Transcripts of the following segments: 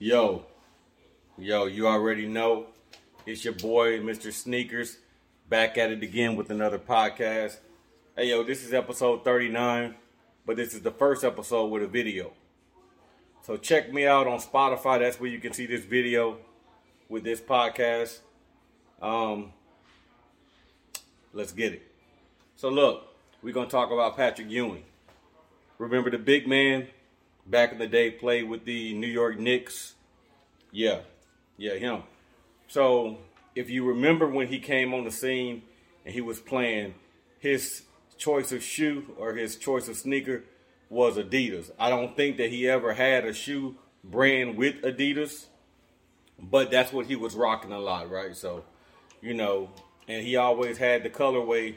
Yo, yo, you already know. It's your boy, Mr. Sneakers, back at it again with another podcast. Hey, yo, this is episode 39, but this is the first episode with a video. So check me out on Spotify. That's where you can see this video with this podcast. Um, let's get it. So look, we're gonna talk about Patrick Ewing. Remember the big man back in the day played with the New York Knicks. Yeah, yeah, him. So if you remember when he came on the scene and he was playing, his choice of shoe or his choice of sneaker was Adidas. I don't think that he ever had a shoe brand with Adidas, but that's what he was rocking a lot, right? So, you know, and he always had the colorway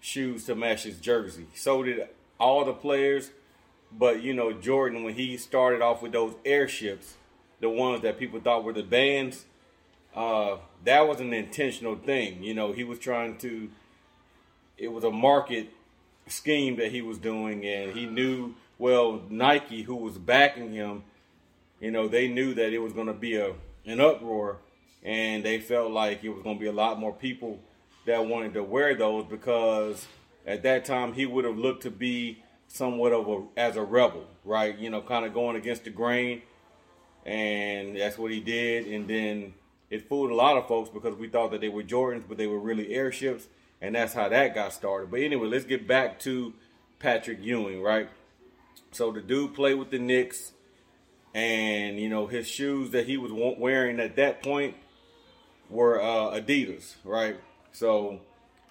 shoes to match his jersey. So did all the players, but you know, Jordan when he started off with those airships, the ones that people thought were the bands, uh, that was an intentional thing. You know, he was trying to. It was a market scheme that he was doing, and he knew well Nike, who was backing him. You know, they knew that it was going to be a an uproar, and they felt like it was going to be a lot more people that wanted to wear those because at that time he would have looked to be somewhat of a as a rebel, right? You know, kind of going against the grain, and that's what he did. And then it fooled a lot of folks because we thought that they were Jordans, but they were really airships, and that's how that got started. But anyway, let's get back to Patrick Ewing, right? So the dude played with the Knicks, and you know his shoes that he was wearing at that point were uh, Adidas, right? So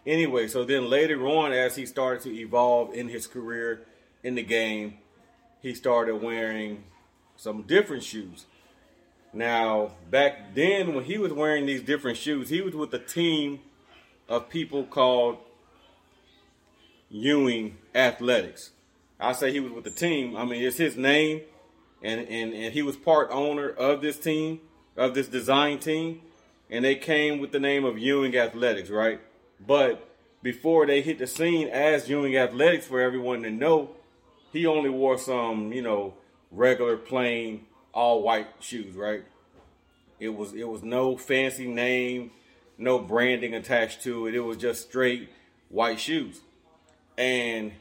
anyway, so then later on, as he started to evolve in his career in the game, he started wearing some different shoes. Now, back then, when he was wearing these different shoes, he was with a team of people called Ewing Athletics. I say he was with the team. I mean, it's his name, and, and, and he was part owner of this team, of this design team, and they came with the name of Ewing Athletics, right? But before they hit the scene as Ewing Athletics for everyone to know, he only wore some, you know, regular plain all white shoes, right? It was it was no fancy name, no branding attached to it. It was just straight white shoes. And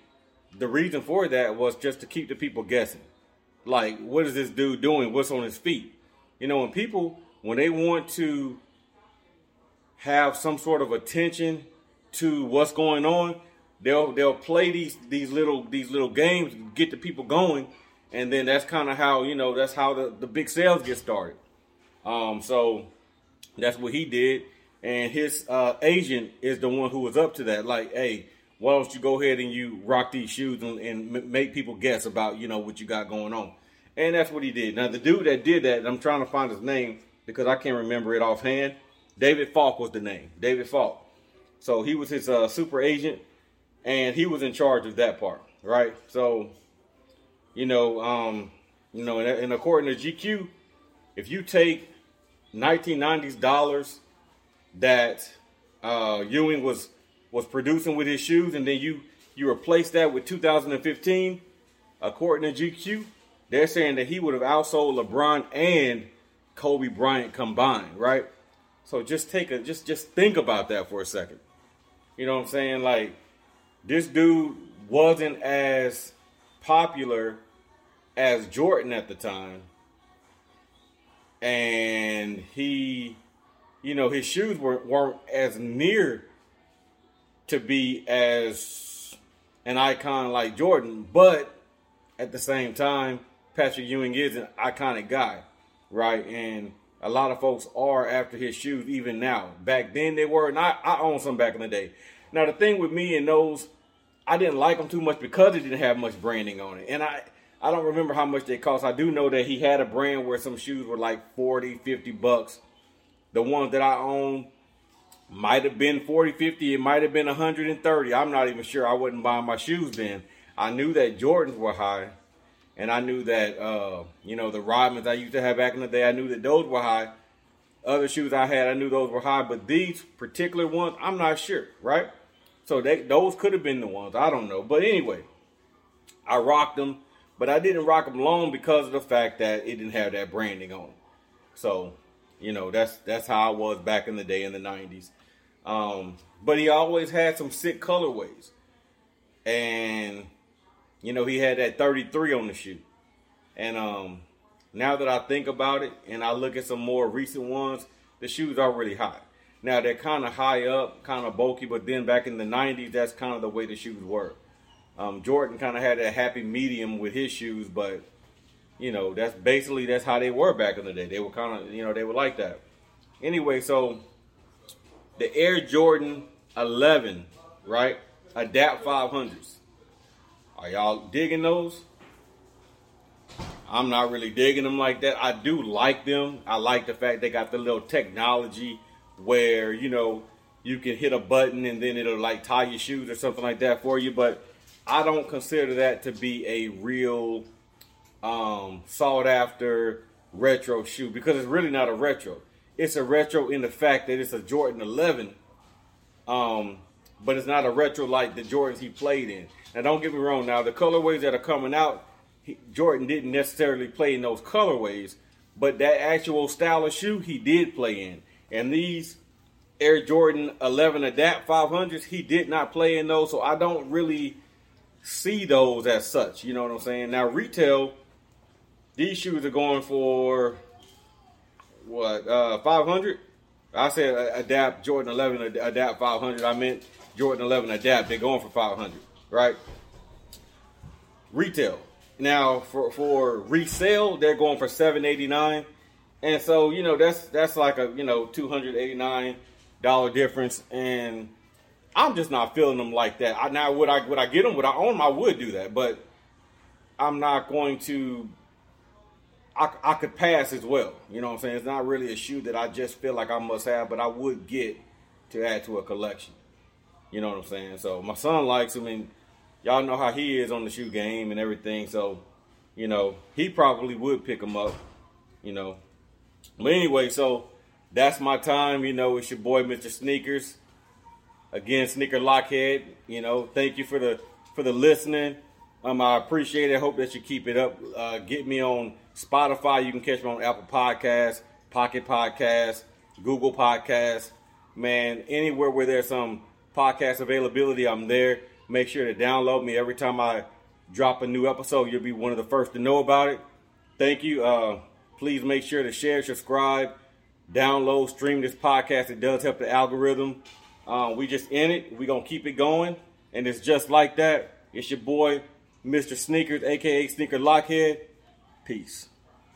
the reason for that was just to keep the people guessing. Like, what is this dude doing? What's on his feet? You know, when people when they want to have some sort of attention to what's going on, they'll they'll play these these little these little games get the people going and then that's kind of how you know that's how the, the big sales get started. Um, so that's what he did, and his uh, agent is the one who was up to that. Like, hey, why don't you go ahead and you rock these shoes and, and make people guess about you know what you got going on? And that's what he did. Now the dude that did that, I'm trying to find his name because I can't remember it offhand. David Falk was the name. David Falk. So he was his uh, super agent, and he was in charge of that part, right? So you know, um, you know, and, and according to GQ, if you take 1990s dollars that uh, Ewing was was producing with his shoes, and then you you replace that with 2015, according to GQ, they're saying that he would have outsold LeBron and Kobe Bryant combined, right? So just take a just just think about that for a second. You know what I'm saying? Like this dude wasn't as popular as Jordan at the time. And he, you know, his shoes weren't, weren't as near to be as an icon like Jordan, but at the same time, Patrick Ewing is an iconic guy, right? And a lot of folks are after his shoes even now. Back then they were, and I, I own some back in the day. Now the thing with me and those, I didn't like them too much because it didn't have much branding on it. And I I don't remember how much they cost. I do know that he had a brand where some shoes were like 40, 50 bucks. The ones that I own might have been 40, 50. It might have been 130. I'm not even sure. I wasn't buying my shoes then. I knew that Jordans were high. And I knew that, uh, you know, the Rodmans I used to have back in the day, I knew that those were high. Other shoes I had, I knew those were high. But these particular ones, I'm not sure, right? So they, those could have been the ones. I don't know. But anyway, I rocked them but I didn't rock them long because of the fact that it didn't have that branding on. So, you know, that's that's how I was back in the day in the '90s. Um, but he always had some sick colorways, and you know, he had that 33 on the shoe. And um, now that I think about it, and I look at some more recent ones, the shoes are really high. Now they're kind of high up, kind of bulky, but then back in the '90s, that's kind of the way the shoes were. Um, Jordan kind of had that happy medium with his shoes, but you know that's basically that's how they were back in the day. They were kind of you know they were like that. Anyway, so the Air Jordan 11, right? Adapt 500s. Are y'all digging those? I'm not really digging them like that. I do like them. I like the fact they got the little technology where, you know, you can hit a button and then it'll like tie your shoes or something like that for you. But I don't consider that to be a real um, sought after retro shoe because it's really not a retro. It's a retro in the fact that it's a Jordan 11, um, but it's not a retro like the Jordans he played in. Now, don't get me wrong. Now, the colorways that are coming out, he, Jordan didn't necessarily play in those colorways, but that actual style of shoe he did play in. And these Air Jordan 11 Adapt 500s, he did not play in those, so I don't really see those as such. You know what I'm saying? Now, retail, these shoes are going for what uh 500. I said uh, Adapt Jordan 11 Adapt 500. I meant Jordan 11 Adapt. They're going for 500 right? Retail. Now for for resale, they're going for seven eighty nine, and so you know that's that's like a you know two hundred eighty nine dollar difference, and I'm just not feeling them like that. I, now would I would I get them? Would I own them? I would do that, but I'm not going to. I, I could pass as well. You know what I'm saying? It's not really a shoe that I just feel like I must have, but I would get to add to a collection. You know what I'm saying? So my son likes them, and y'all know how he is on the shoe game and everything. So, you know, he probably would pick them up. You know, but anyway, so that's my time. You know, it's your boy Mr. Sneakers. Again, Sneaker Lockhead. You know, thank you for the for the listening. Um, I appreciate it. Hope that you keep it up. Uh, get me on Spotify. You can catch me on Apple Podcasts, Pocket Podcasts, Google Podcasts. Man, anywhere where there's some podcast availability, I'm there. Make sure to download me every time I drop a new episode. You'll be one of the first to know about it. Thank you. Uh, please make sure to share, subscribe, download, stream this podcast. It does help the algorithm. Uh, we just in it. We're going to keep it going. And it's just like that. It's your boy, Mr. Sneakers, aka Sneaker Lockhead. Peace.